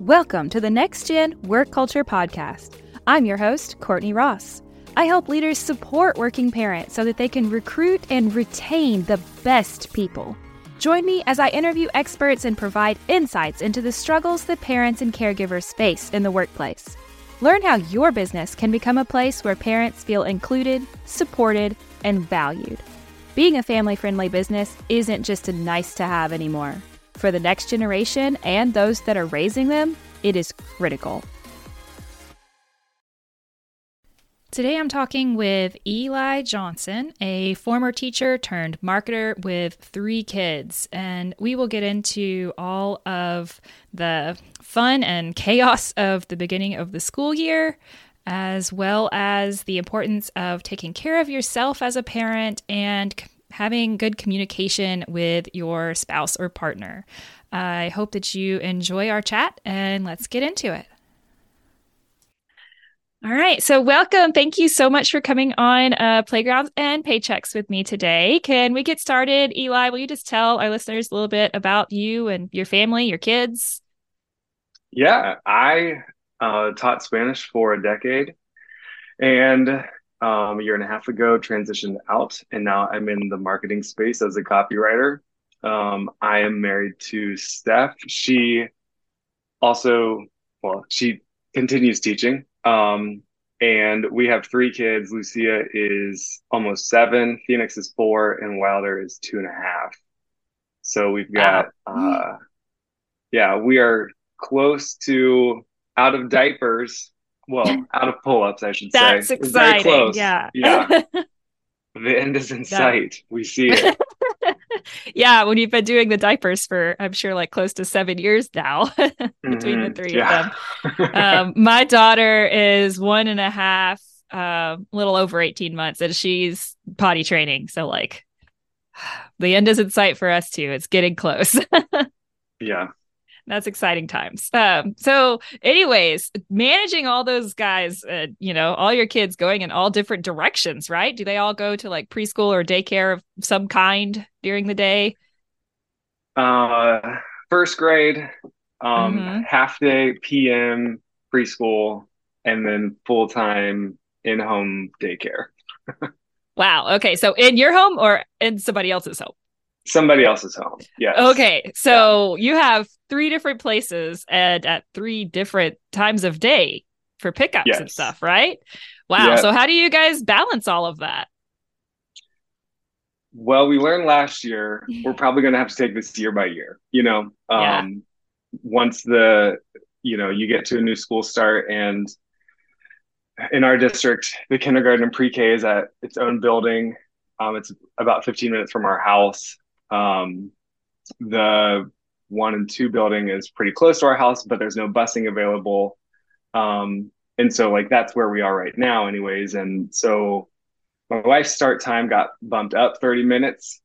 Welcome to the Next Gen Work Culture Podcast. I'm your host, Courtney Ross. I help leaders support working parents so that they can recruit and retain the best people. Join me as I interview experts and provide insights into the struggles that parents and caregivers face in the workplace. Learn how your business can become a place where parents feel included, supported, and valued. Being a family friendly business isn't just a nice to have anymore. For the next generation and those that are raising them, it is critical. Today I'm talking with Eli Johnson, a former teacher turned marketer with three kids, and we will get into all of the fun and chaos of the beginning of the school year, as well as the importance of taking care of yourself as a parent and having good communication with your spouse or partner. I hope that you enjoy our chat and let's get into it. All right. So, welcome. Thank you so much for coming on uh, Playgrounds and Paychecks with me today. Can we get started? Eli, will you just tell our listeners a little bit about you and your family, your kids? Yeah, I uh, taught Spanish for a decade. And um, a year and a half ago, transitioned out, and now I'm in the marketing space as a copywriter. Um, I am married to Steph. She also, well, she continues teaching. Um, and we have three kids. Lucia is almost seven, Phoenix is four, and Wilder is two and a half. So we've got, uh, yeah, we are close to out of diapers well, out of pull ups, I should That's say. That's exciting. Yeah. Yeah. the end is in sight. We see it. yeah. When you've been doing the diapers for, I'm sure, like close to seven years now between mm-hmm. the three yeah. of them. Um, my daughter is one and a half, a uh, little over 18 months, and she's potty training. So, like, the end is in sight for us too. It's getting close. yeah. That's exciting times. Um, so, anyways, managing all those guys, uh, you know, all your kids going in all different directions, right? Do they all go to like preschool or daycare of some kind during the day? Uh, first grade, um, mm-hmm. half day PM preschool, and then full time in home daycare. wow. Okay. So, in your home or in somebody else's home? Somebody else's home. Yes. Okay. So yeah. you have three different places and at three different times of day for pickups yes. and stuff, right? Wow. So how do you guys balance all of that? Well, we learned last year, we're probably going to have to take this year by year, you know, um, yeah. once the, you know, you get to a new school start and in our district, the kindergarten and pre-K is at its own building. Um, it's about 15 minutes from our house. Um, the one and two building is pretty close to our house, but there's no busing available. Um, and so like that's where we are right now, anyways. And so my wife's start time got bumped up 30 minutes.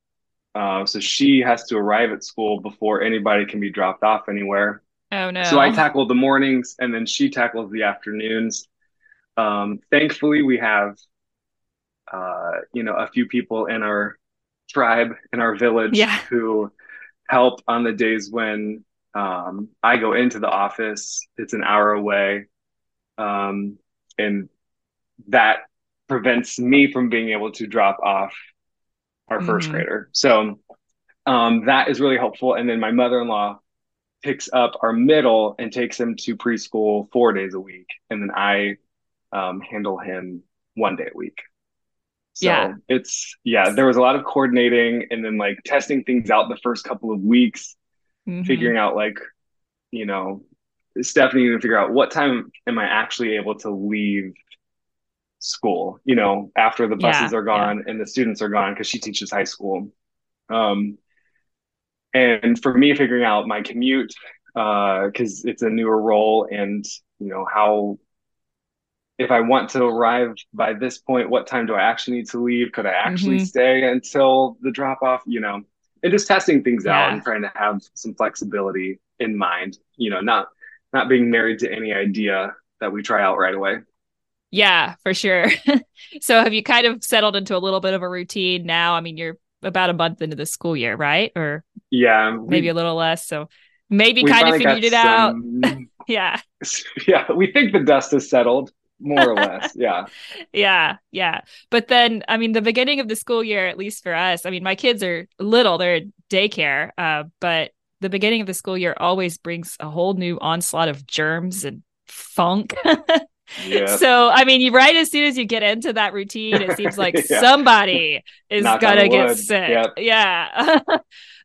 Uh, so she has to arrive at school before anybody can be dropped off anywhere. Oh no. So I tackle the mornings and then she tackles the afternoons. Um, thankfully we have uh, you know, a few people in our tribe in our village yeah. who help on the days when um, I go into the office. It's an hour away. Um, and that prevents me from being able to drop off our mm-hmm. first grader. So um, that is really helpful. And then my mother in law picks up our middle and takes him to preschool four days a week. And then I um, handle him one day a week. So yeah. it's yeah, there was a lot of coordinating and then like testing things out the first couple of weeks, mm-hmm. figuring out like, you know, Stephanie to figure out what time am I actually able to leave school, you know, after the buses yeah, are gone yeah. and the students are gone because she teaches high school. Um and for me figuring out my commute uh because it's a newer role and you know how if I want to arrive by this point, what time do I actually need to leave? Could I actually mm-hmm. stay until the drop off? You know, and just testing things yeah. out and trying to have some flexibility in mind. You know, not not being married to any idea that we try out right away. Yeah, for sure. so have you kind of settled into a little bit of a routine now? I mean, you're about a month into the school year, right? Or yeah, maybe a little less. So maybe kind of figured it out. yeah. Yeah, we think the dust has settled more or less. Yeah. yeah. Yeah. But then, I mean, the beginning of the school year, at least for us, I mean, my kids are little, they're daycare, uh, but the beginning of the school year always brings a whole new onslaught of germs and funk. yeah. So, I mean, you right as soon as you get into that routine, it seems like yeah. somebody is Knock gonna get sick. Yep. Yeah.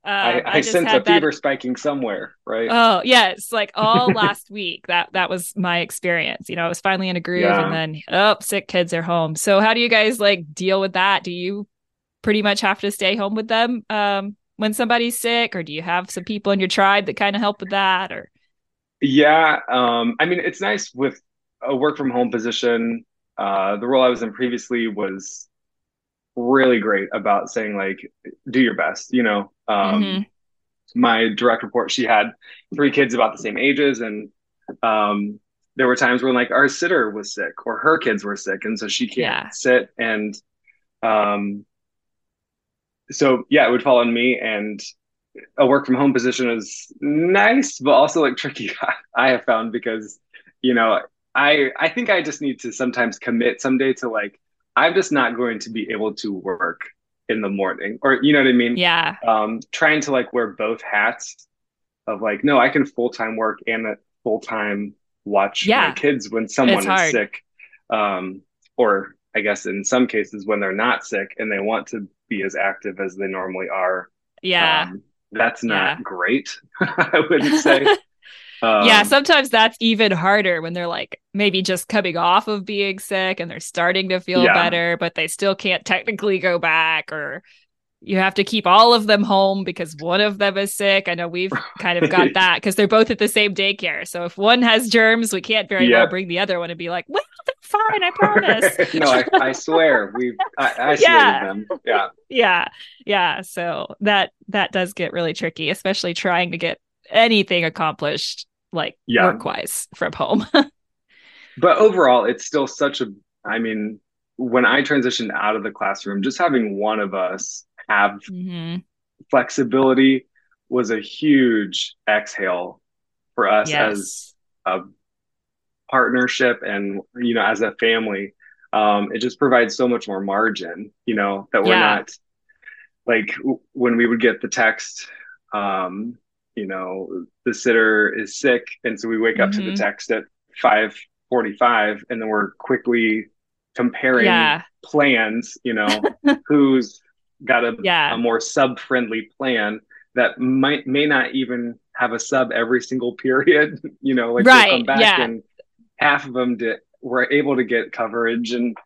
Uh, I, I, I sense a fever that... spiking somewhere, right? Oh, yes, like all last week. That that was my experience. You know, I was finally in a groove, yeah. and then oh, sick kids are home. So, how do you guys like deal with that? Do you pretty much have to stay home with them um, when somebody's sick, or do you have some people in your tribe that kind of help with that? Or yeah, um, I mean, it's nice with a work from home position. Uh, the role I was in previously was really great about saying like, do your best. You know, um, mm-hmm. my direct report, she had three kids about the same ages, and um, there were times when like our sitter was sick or her kids were sick, and so she can't yeah. sit and um so yeah, it would fall on me. And a work from home position is nice, but also like tricky. I have found because you know I I think I just need to sometimes commit someday to like I'm just not going to be able to work in the morning or you know what I mean? Yeah. Um, trying to like wear both hats of like no, I can full time work and full time watch yeah. my kids when someone is sick. Um, or I guess in some cases when they're not sick and they want to be as active as they normally are. Yeah. Um, that's not yeah. great, I wouldn't say. Um, yeah, sometimes that's even harder when they're like maybe just coming off of being sick and they're starting to feel yeah. better, but they still can't technically go back or you have to keep all of them home because one of them is sick. I know we've kind of got that because they're both at the same daycare. So if one has germs, we can't very yep. well bring the other one and be like, well, they're fine, I promise. no, I, I, swear. We've I, yeah. them. Yeah. Yeah. Yeah. So that that does get really tricky, especially trying to get anything accomplished like yeah. work wise from home. but overall, it's still such a I mean, when I transitioned out of the classroom, just having one of us have mm-hmm. flexibility was a huge exhale for us yes. as a partnership and you know as a family um it just provides so much more margin you know that we're yeah. not like when we would get the text um you know the sitter is sick and so we wake mm-hmm. up to the mm-hmm. text at 5:45 and then we're quickly comparing yeah. plans you know who's got a, yeah. a more sub friendly plan that might may not even have a sub every single period. you know, like right. come back yeah. and half of them did, were able to get coverage and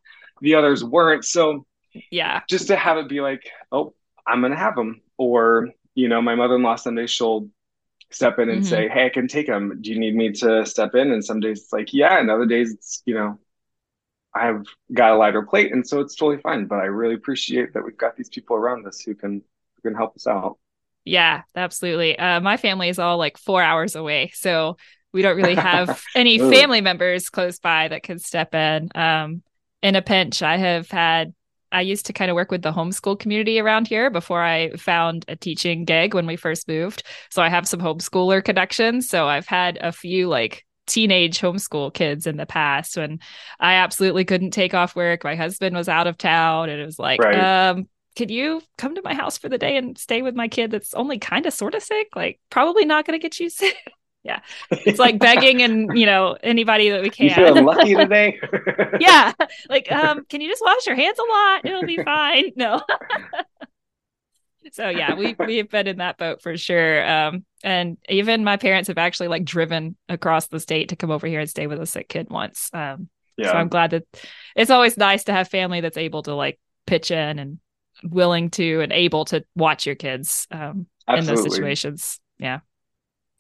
the others weren't. So yeah, just to have it be like, oh, I'm gonna have them, or you know, my mother-in-law someday she'll step in and mm-hmm. say, hey, I can take them. Do you need me to step in? And some days it's like, yeah, and other days it's you know, I've got a lighter plate, and so it's totally fine. But I really appreciate that we've got these people around us who can who can help us out. Yeah, absolutely. Uh, my family is all like four hours away, so we don't really have any family members close by that can step in. Um, in a pinch, I have had. I used to kind of work with the homeschool community around here before I found a teaching gig when we first moved. So I have some homeschooler connections. So I've had a few like teenage homeschool kids in the past when I absolutely couldn't take off work. My husband was out of town and it was like, right. um, could you come to my house for the day and stay with my kid that's only kind of sort of sick? Like, probably not going to get you sick. Yeah. It's like begging and, you know, anybody that we can. You feel lucky today? yeah. Like, um, can you just wash your hands a lot? It'll be fine. No so yeah, we we've been in that boat for sure. Um, and even my parents have actually like driven across the state to come over here and stay with a sick kid once. Um, yeah. so I'm glad that it's always nice to have family that's able to like pitch in and willing to and able to watch your kids um, in those situations. Yeah.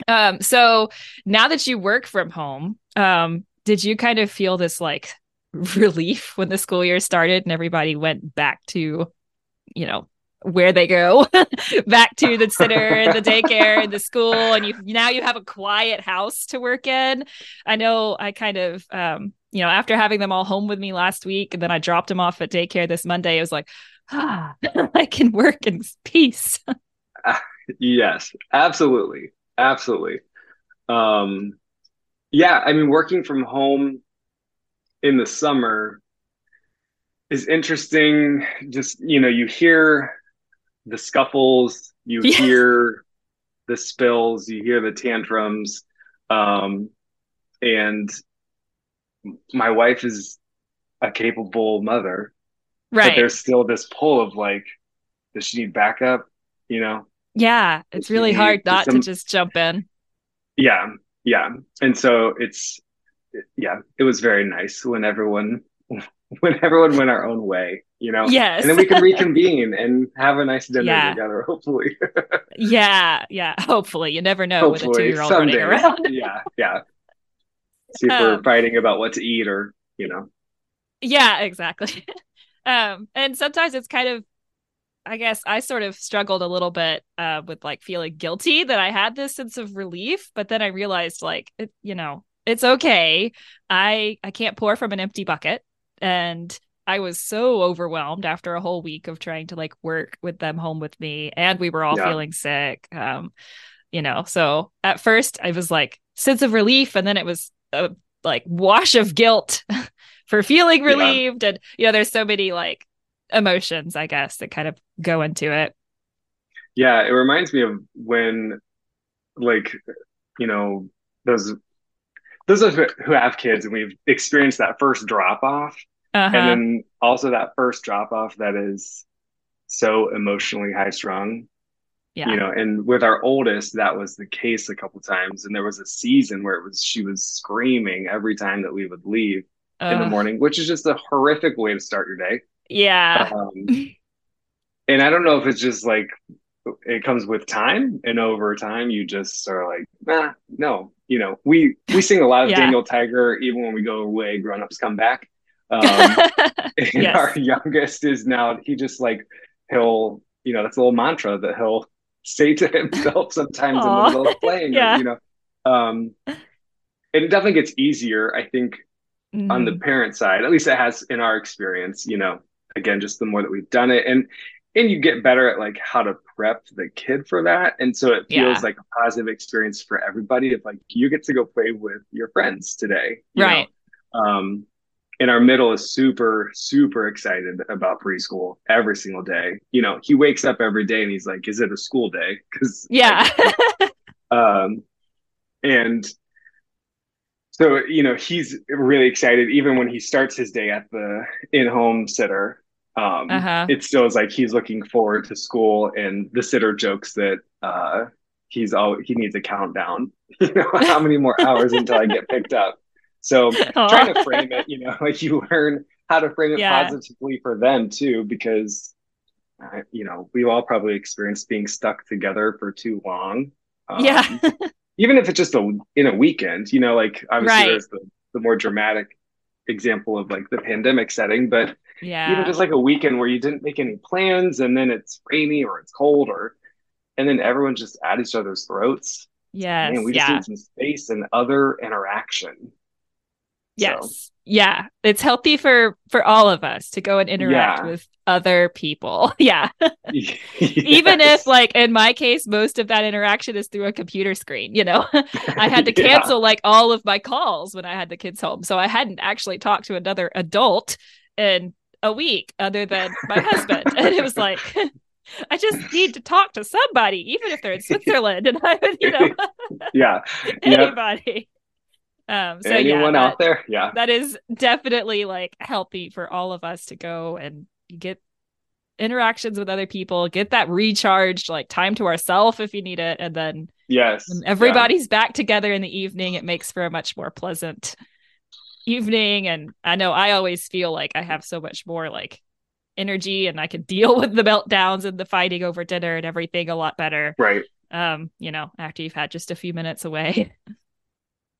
Um, so now that you work from home, um, did you kind of feel this like relief when the school year started and everybody went back to, you know, where they go back to the sitter the daycare and the school and you now you have a quiet house to work in? I know i kind of um you know after having them all home with me last week and then i dropped them off at daycare this monday it was like ah i can work in peace. Yes absolutely absolutely um Yeah, I mean, working from home in the summer is interesting. Just, you know, you hear the scuffles, you Yeah. hear the spills, you hear the tantrums. Um, and my wife is a capable mother, but there's still this pull of like, does she need backup? You know? Yeah. It's really hard not to some- just jump in. Yeah, yeah. And so it's, yeah, it was very nice when everyone, when everyone went our own way, you know? Yes. And then we can reconvene and have a nice dinner Yeah. together, hopefully. yeah. Yeah. Hopefully. You never know with a two year old running around. Yeah, yeah. See if we're Um, fighting about what to eat or, you know. Yeah, exactly. um, and sometimes it's kind of, I guess I sort of struggled a little bit uh, with like feeling guilty that I had this sense of relief, but then I realized like, it, you know, it's okay. I I can't pour from an empty bucket, and I was so overwhelmed after a whole week of trying to like work with them home with me, and we were all Yeah. feeling sick. Um, you know, so at first I was like sense of relief, and then it was a like wash of guilt for feeling Yeah. relieved and you know there's so many like emotions i guess that kind of go into it Yeah, it reminds me of when, like, you know, those those of who have kids and we've experienced that first drop off, uh-huh. and then also that first drop off that is so emotionally high strung. yeah You know, and with our oldest, that was the case a couple times, and there was a season where it was she was screaming every time that we would leave in the morning, which is just a horrific way to start your day. Yeah Um, and I don't know if it's just like it comes with time, and over time you just are like, nah, no. You know, we we sing a lot of Yeah. Daniel Tiger even when we go away. Grown ups come back. Um, Yes. our youngest is now he just like he'll you know that's a little mantra that he'll say to himself sometimes in the middle of playing. Yeah. you know, um, and it definitely gets easier. I think on the Mhm. parent side at least it has in our experience you know again just the more that we've done it and and you get better at like how to prep the kid for that and so it feels Yeah. like a positive experience for everybody if like you get to go play with your friends today you know? Right. um and our middle is super super excited about preschool every single day you know he wakes up every day and he's like is it a school day because yeah um, and so, you know, he's really excited even when he starts his day at the in-home sitter. Um, Uh-huh. it still is like he's looking forward to school, and the sitter jokes that uh, he's all he needs a countdown. You know, how many more hours until I get picked up? So, Aw. trying to frame it, you know, like you learn how to frame it Yeah. positively for them too, because uh, you know we've all probably experienced being stuck together for too long. Um, yeah even if it's just a in a weekend, you know, like obviously Right. there's the, the more dramatic example of like the pandemic setting, but yeah. even just like a weekend where you didn't make any plans and then it's rainy or it's cold or and then everyone's just at each other's throats. yes Man, we just yeah. need some space and other interaction. yes. Yeah. It's healthy for for all of us to go and interact Yeah. with other people. Yeah. So, even if like in my case most of that interaction is through a computer screen you know? I had to Yeah. cancel like all of my calls when i had the kids home. So i hadn't actually talked to another adult in a week other than my husband and it was like i just need to talk to somebody even if they're in switzerland and i would you know yeah, yeah. anybody um so yeah Anyone that- out there? Yeah, that is definitely like healthy for all of us to go and get interactions with other people, get that recharged, like time to ourselves if you need it. And then yes. when yeah. everybody's back together in the evening, it makes for a much more pleasant evening. And I know I always feel like I have so much more like energy and I can deal with the meltdowns and the fighting over dinner and everything a lot better. right. Um, you know, after you've had just a few minutes away.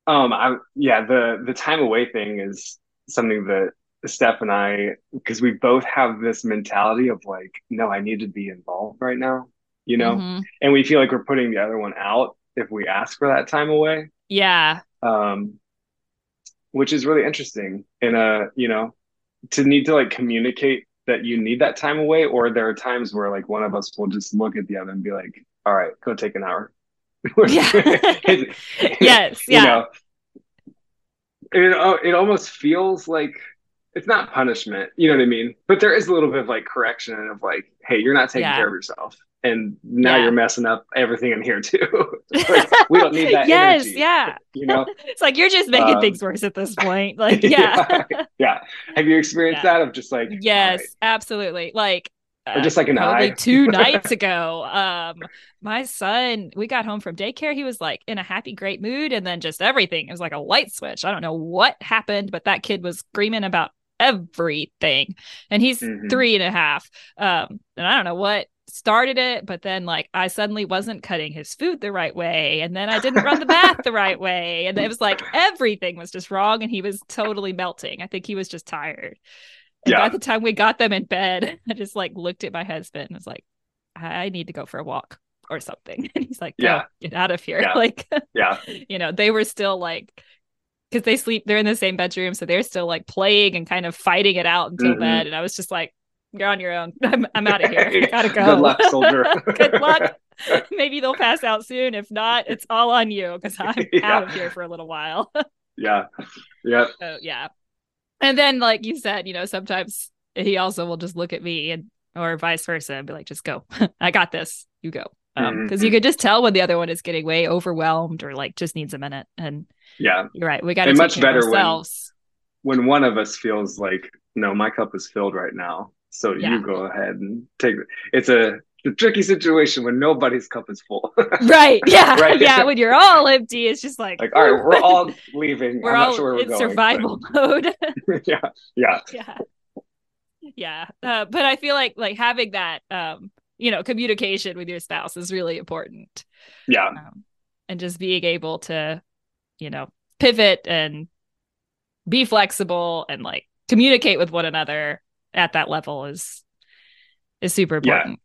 Um, I yeah, the the time away thing is something that Steph and I, because we both have this mentality of like, no, I need to be involved right now, you know, Mhm. and we feel like we're putting the other one out if we ask for that time away, Yeah. um, which is really interesting. in a you know, to need to like communicate that you need that time away, or there are times where like one of us will just look at the other and be like, all right, go take an hour. Yeah. Yes. you know it, uh, it almost feels like it's not punishment, you know what I mean? But there is a little bit of like correction of like, hey, you're not taking yeah. care of yourself. And now yeah. you're messing up everything in here too. like, we don't need that. yes, energy, yeah. You know, it's like you're just making um, things worse at this point. Like, yeah, yeah. yeah. Have you experienced that of just like, yes, right. absolutely. Like, or just like an probably eye. two nights ago. Um, my son, we got home from daycare. He was like in a happy, great mood, and then just everything. It was like a light switch. I don't know what happened, but that kid was screaming about everything, and he's mm-hmm. three and a half. Um, and I don't know what started it, but then like I suddenly wasn't cutting his food the right way, and then I didn't run the bath the right way, and it was like everything was just wrong, and he was totally melting. I think he was just tired. And yeah. by the time we got them in bed, I just like looked at my husband and was like, I need to go for a walk or something. And he's like, yeah, get out of here. Yeah. Like, yeah, you know, they were still like, because they sleep, they're in the same bedroom. So they're still like playing and kind of fighting it out until mm-hmm. bed. And I was just like, you're on your own. I'm, I'm out of here. I gotta go. Good luck, soldier. Good luck. Maybe they'll pass out soon. If not, it's all on you because I'm yeah. out of here for a little while. yeah. Yeah. So, yeah and then like you said you know sometimes he also will just look at me and or vice versa and be like just go i got this you go because um, mm-hmm. you could just tell when the other one is getting way overwhelmed or like just needs a minute and yeah you're right we got to much better ourselves. when when one of us feels like no my cup is filled right now so yeah. you go ahead and take it it's a the tricky situation when nobody's cup is full. right. Yeah. right. Yeah. When you're all empty, it's just like, like all right, we're all leaving. We're I'm all sure in survival mode. yeah. Yeah. Yeah. Yeah. Uh, but I feel like like having that um, you know, communication with your spouse is really important. Yeah. Um, and just being able to, you know, pivot and be flexible and like communicate with one another at that level is is super important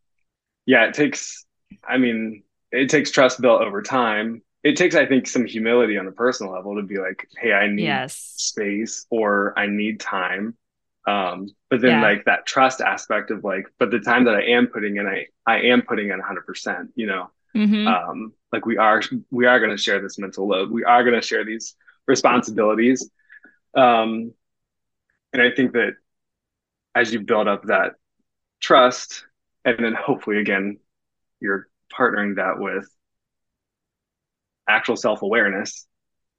yeah, yeah it takes, I mean, it takes trust built over time. It takes, I think, some humility on a personal level to be like, hey, I need yes. space or I need time. Um, but then yeah. like that trust aspect of like, but the time that I am putting in, I, I am putting in hundred percent, you know, mm-hmm. um, like we are, we are going to share this mental load. We are going to share these responsibilities. Um, and I think that as you build up that trust and then hopefully again you're partnering that with actual self-awareness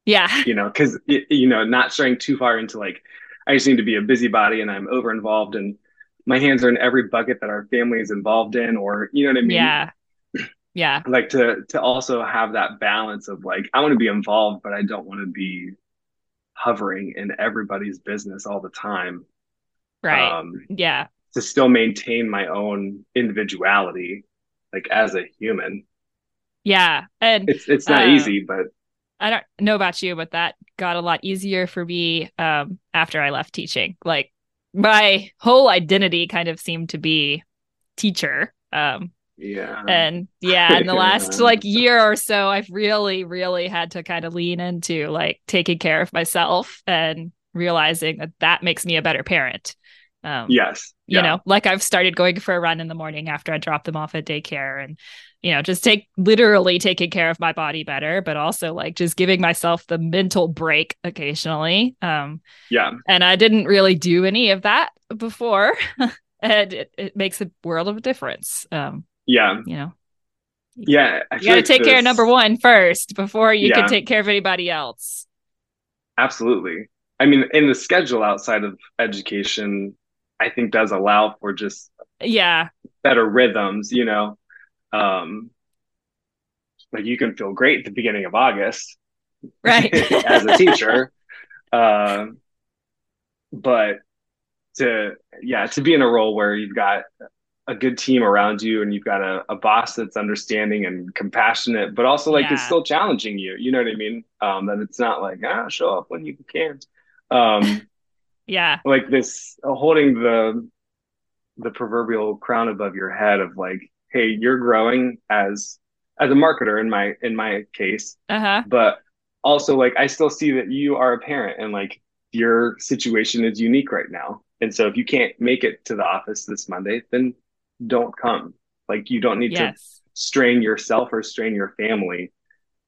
yeah you know because you know not straying too far into like i just need to be a busybody and i'm over involved and my hands are in every bucket that our family is involved in or you know what i mean yeah yeah. Like to to also have that balance of like i want to be involved but i don't want to be hovering in everybody's business all the time. Right. Um yeah. to still maintain my own individuality like as a human. Yeah and it's it's not uh, easy but i don't know about you but that got a lot easier for me um after i left teaching. Like my whole identity kind of seemed to be teacher um yeah and yeah in the last like year or so i've really really had to kind of lean into like taking care of myself and realizing that that makes me a better parent um, yes. Yeah. You know, like I've started going for a run in the morning after I drop them off at daycare and, you know, just take literally taking care of my body better, but also like just giving myself the mental break occasionally. Um, yeah. And I didn't really do any of that before. and it, it makes a world of a difference. Um, yeah. You know, yeah. You got to take this... care of number one first before you yeah. can take care of anybody else. Absolutely. I mean, in the schedule outside of education, I think does allow for just yeah better rhythms, you know. Um like you can feel great at the beginning of August right as a teacher. um but to yeah, to be in a role where you've got a good team around you and you've got a, a boss that's understanding and compassionate, but also like yeah. is still challenging you. You know what I mean? Um, that it's not like, ah, show up when you can. Um, yeah like this uh, holding the the proverbial crown above your head of like hey you're growing as as a marketer in my in my case uh-huh. but also like i still see that you are a parent and like your situation is unique right now and so if you can't make it to the office this monday then don't come like you don't need yes. to strain yourself or strain your family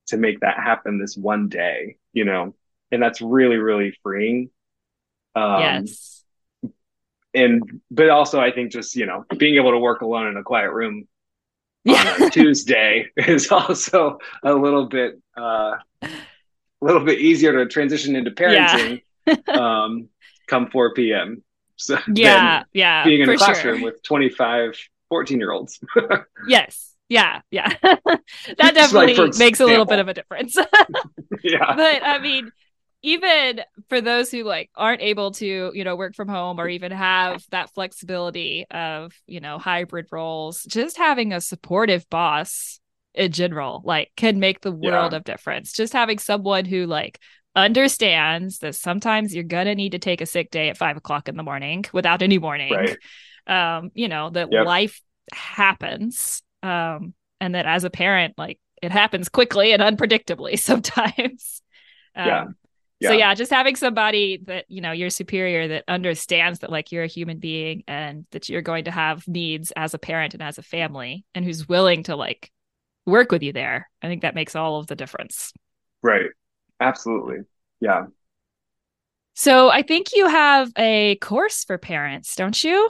to make that happen this one day you know and that's really really freeing um, yes and but also i think just you know being able to work alone in a quiet room yeah. on tuesday is also a little bit uh a little bit easier to transition into parenting yeah. um come 4 p.m so yeah yeah being in a classroom sure. with 25 14 year olds yes yeah yeah. That definitely like makes a little bit of a difference. Yeah. But i mean even for those who like aren't able to you know work from home or even have that flexibility of you know hybrid roles just having a supportive boss in general like can make the world yeah. of difference. Just having someone who like understands that sometimes you're gonna need to take a sick day at five o'clock in the morning without any warning right. um you know that yep. life happens um and that as a parent like it happens quickly and unpredictably sometimes um, yeah yeah. So yeah, just having somebody that, you know, you're superior that understands that like you're a human being and that you're going to have needs as a parent and as a family and who's willing to like work with you there. I think that makes all of the difference. Right. Absolutely. Yeah. So I think you have a course for parents, don't you?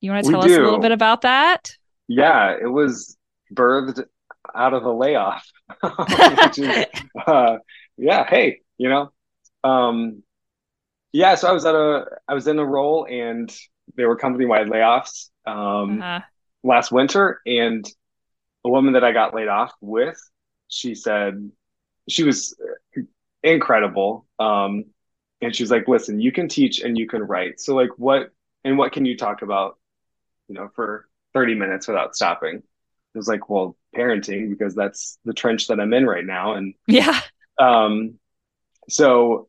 You want to tell us a little bit about that? Yeah, it was birthed out of a layoff. is, uh, yeah, hey, you know, um, yeah, so I was at a I was in a role and there were company wide layoffs um, uh-huh. last winter, and a woman that I got laid off with, she said she was incredible, um, and she was like, "Listen, you can teach and you can write. So like, what and what can you talk about, you know, for thirty minutes without stopping?" It was like, "Well, parenting because that's the trench that I'm in right now," and yeah. Um, so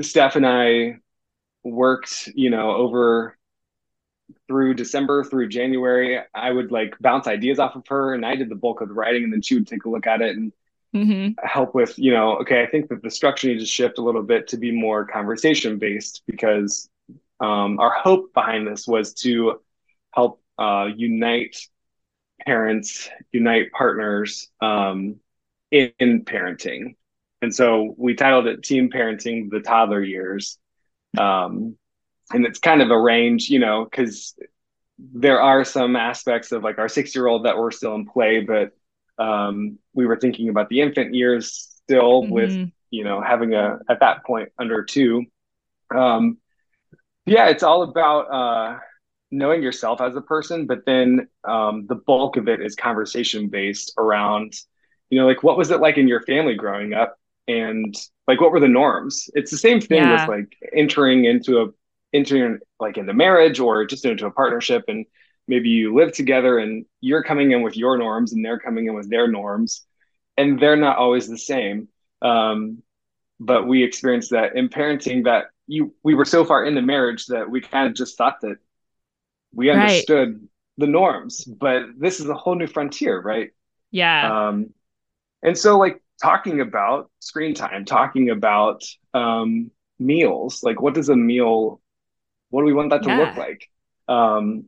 Steph and I worked, you know, over through December through January. I would like bounce ideas off of her and I did the bulk of the writing and then she would take a look at it and mm-hmm. help with, you know, okay, I think that the structure needs to shift a little bit to be more conversation based because um, our hope behind this was to help uh, unite parents, unite partners um, in, in parenting. And so we titled it Team Parenting the Toddler Years. Um, and it's kind of a range, you know, because there are some aspects of like our six year old that were still in play, but um, we were thinking about the infant years still mm-hmm. with, you know, having a, at that point, under two. Um, yeah, it's all about uh, knowing yourself as a person, but then um, the bulk of it is conversation based around, you know, like what was it like in your family growing up? and like what were the norms it's the same thing yeah. with like entering into a entering like into marriage or just into a partnership and maybe you live together and you're coming in with your norms and they're coming in with their norms and they're not always the same um, but we experienced that in parenting that you we were so far into marriage that we kind of just thought that we understood right. the norms but this is a whole new frontier right yeah um, and so like talking about screen time, talking about um, meals. Like, what does a meal? What do we want that to yeah. look like? Um,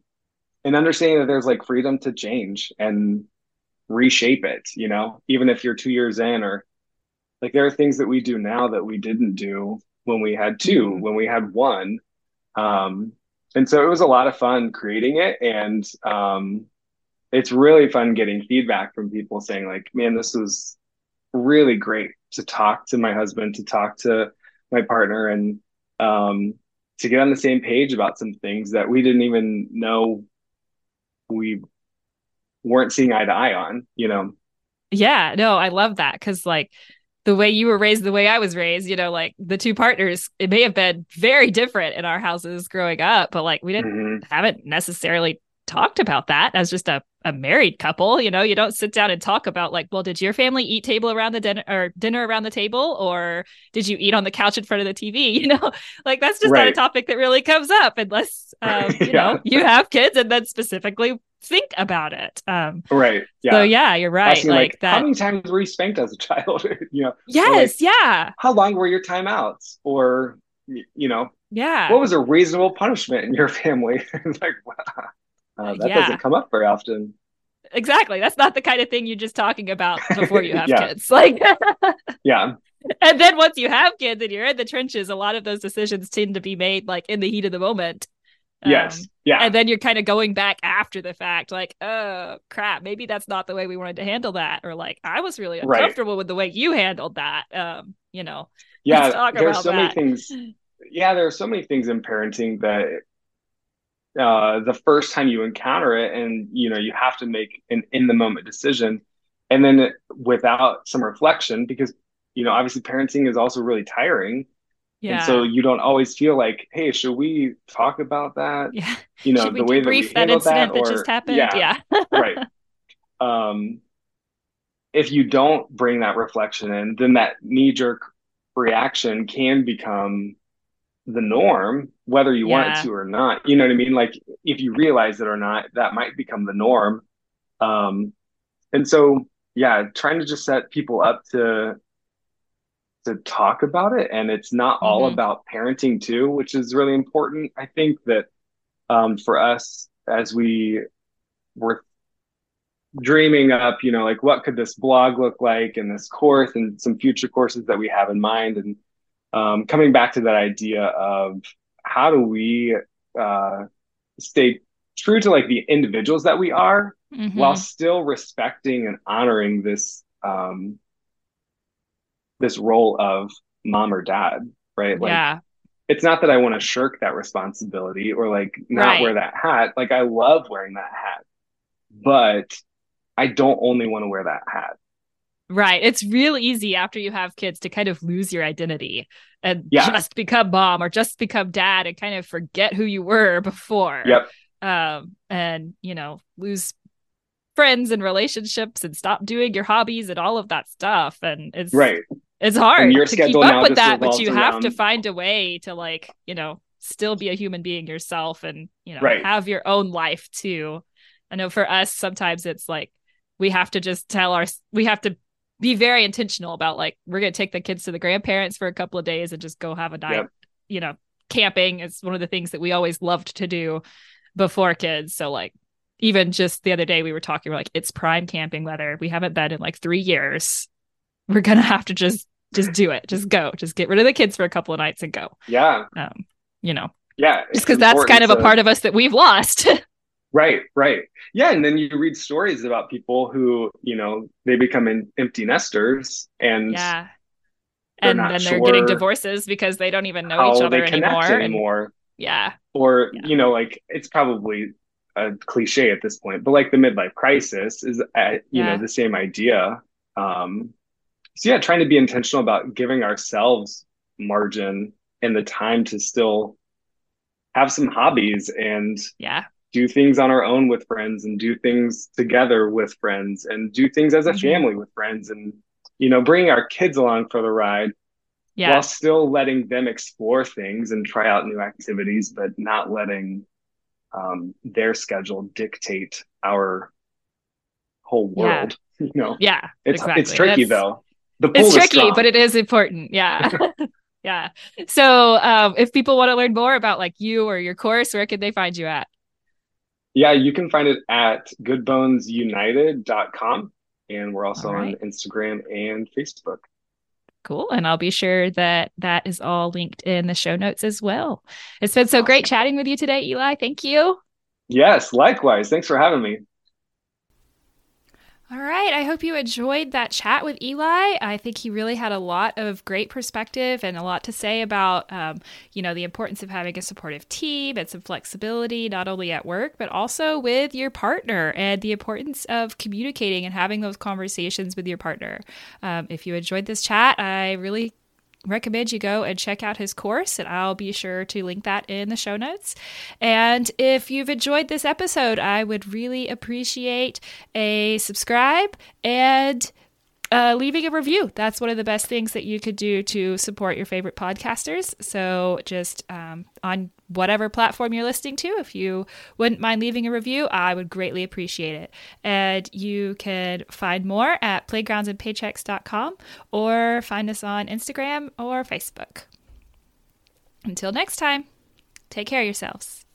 and understanding that there's like freedom to change and reshape it. You know, even if you're two years in, or like there are things that we do now that we didn't do when we had 2 mm-hmm. when we had one. Um, and so it was a lot of fun creating it, and um, it's really fun getting feedback from people saying like, "Man, this was really great to talk to my husband, to talk to my partner, and um, to get on the same page about some things that we didn't even know we weren't seeing eye to eye on, you know? Yeah, no, I love that because, like, the way you were raised, the way I was raised, you know, like the two partners, it may have been very different in our houses growing up, but like we didn't mm-hmm. haven't necessarily talked about that as just a, a married couple. You know, you don't sit down and talk about like, well, did your family eat table around the dinner or dinner around the table, or did you eat on the couch in front of the TV? You know, like that's just right. not a topic that really comes up unless um, you yeah. know you have kids and then specifically think about it. Um, right. Yeah. So yeah, you're right. Asking, like, like, that. How many times were you spanked as a child? you know. Yes. Like, yeah. How long were your timeouts? Or you know. Yeah. What was a reasonable punishment in your family? like, wow. Uh, that yeah. doesn't come up very often. Exactly. That's not the kind of thing you're just talking about before you have yeah. kids. Like, yeah. and then once you have kids and you're in the trenches, a lot of those decisions tend to be made like in the heat of the moment. Yes. Um, yeah. And then you're kind of going back after the fact, like, oh crap, maybe that's not the way we wanted to handle that. Or like, I was really uncomfortable right. with the way you handled that. Um, you know. Yeah, there's so that. many things. Yeah, there are so many things in parenting that uh, the first time you encounter it, and you know, you have to make an in the moment decision, and then without some reflection, because you know, obviously, parenting is also really tiring yeah. And so you don't always feel like, hey, should we talk about that? Yeah. You know, the way that we that incident that, or, that just happened. Yeah. yeah. right. Um, if you don't bring that reflection in, then that knee jerk reaction can become the norm, whether you yeah. want it to or not. You know what I mean? Like if you realize it or not, that might become the norm. Um, and so, yeah, trying to just set people up to to talk about it and it's not all mm-hmm. about parenting too which is really important i think that um, for us as we were dreaming up you know like what could this blog look like and this course and some future courses that we have in mind and um, coming back to that idea of how do we uh, stay true to like the individuals that we are mm-hmm. while still respecting and honoring this um, this role of mom or dad, right? Like, yeah. It's not that I want to shirk that responsibility or like not right. wear that hat. Like I love wearing that hat, but I don't only want to wear that hat. Right. It's real easy after you have kids to kind of lose your identity and yeah. just become mom or just become dad and kind of forget who you were before. Yep. Um, and you know, lose friends and relationships and stop doing your hobbies and all of that stuff. And it's right. It's hard to keep up with that, but you have to find a way to like, you know, still be a human being yourself and, you know, right. have your own life too. I know for us, sometimes it's like we have to just tell our, we have to be very intentional about like, we're going to take the kids to the grandparents for a couple of days and just go have a night, yep. you know, camping is one of the things that we always loved to do before kids. So, like, even just the other day, we were talking, we're like, it's prime camping weather. We haven't been in like three years we're gonna have to just just do it just go just get rid of the kids for a couple of nights and go yeah um you know yeah just because that's kind of to... a part of us that we've lost right right. Yeah and then you read stories about people who you know they become in, empty nesters and yeah. and then they're getting divorces because they don't even know each other anymore anymore and, yeah. Or yeah. you know like it's probably a cliche at this point but like the midlife crisis is uh, you yeah. know the same idea. Um so yeah trying to be intentional about giving ourselves margin and the time to still have some hobbies and yeah do things on our own with friends and do things together with friends and do things as a mm-hmm. family with friends and you know bringing our kids along for the ride yeah. while still letting them explore things and try out new activities but not letting um, their schedule dictate our whole world yeah. you know yeah it's exactly. it's tricky That's, though the it's tricky, strong. but it is important. Yeah. yeah. So um, if people want to learn more about like you or your course, where can they find you at? Yeah, you can find it at goodbonesunited.com. And we're also right. on Instagram and Facebook. Cool. And I'll be sure that that is all linked in the show notes as well. It's been so great chatting with you today, Eli. Thank you. Yes, likewise. Thanks for having me. All right. I hope you enjoyed that chat with Eli. I think he really had a lot of great perspective and a lot to say about, um, you know, the importance of having a supportive team and some flexibility, not only at work, but also with your partner and the importance of communicating and having those conversations with your partner. Um, if you enjoyed this chat, I really recommend you go and check out his course, and I'll be sure to link that in the show notes. And if you've enjoyed this episode, I would really appreciate a subscribe and uh, leaving a review. That's one of the best things that you could do to support your favorite podcasters. So just um, on whatever platform you're listening to, if you wouldn't mind leaving a review, I would greatly appreciate it. And you can find more at playgroundsandpaychecks.com or find us on Instagram or Facebook. Until next time, take care of yourselves.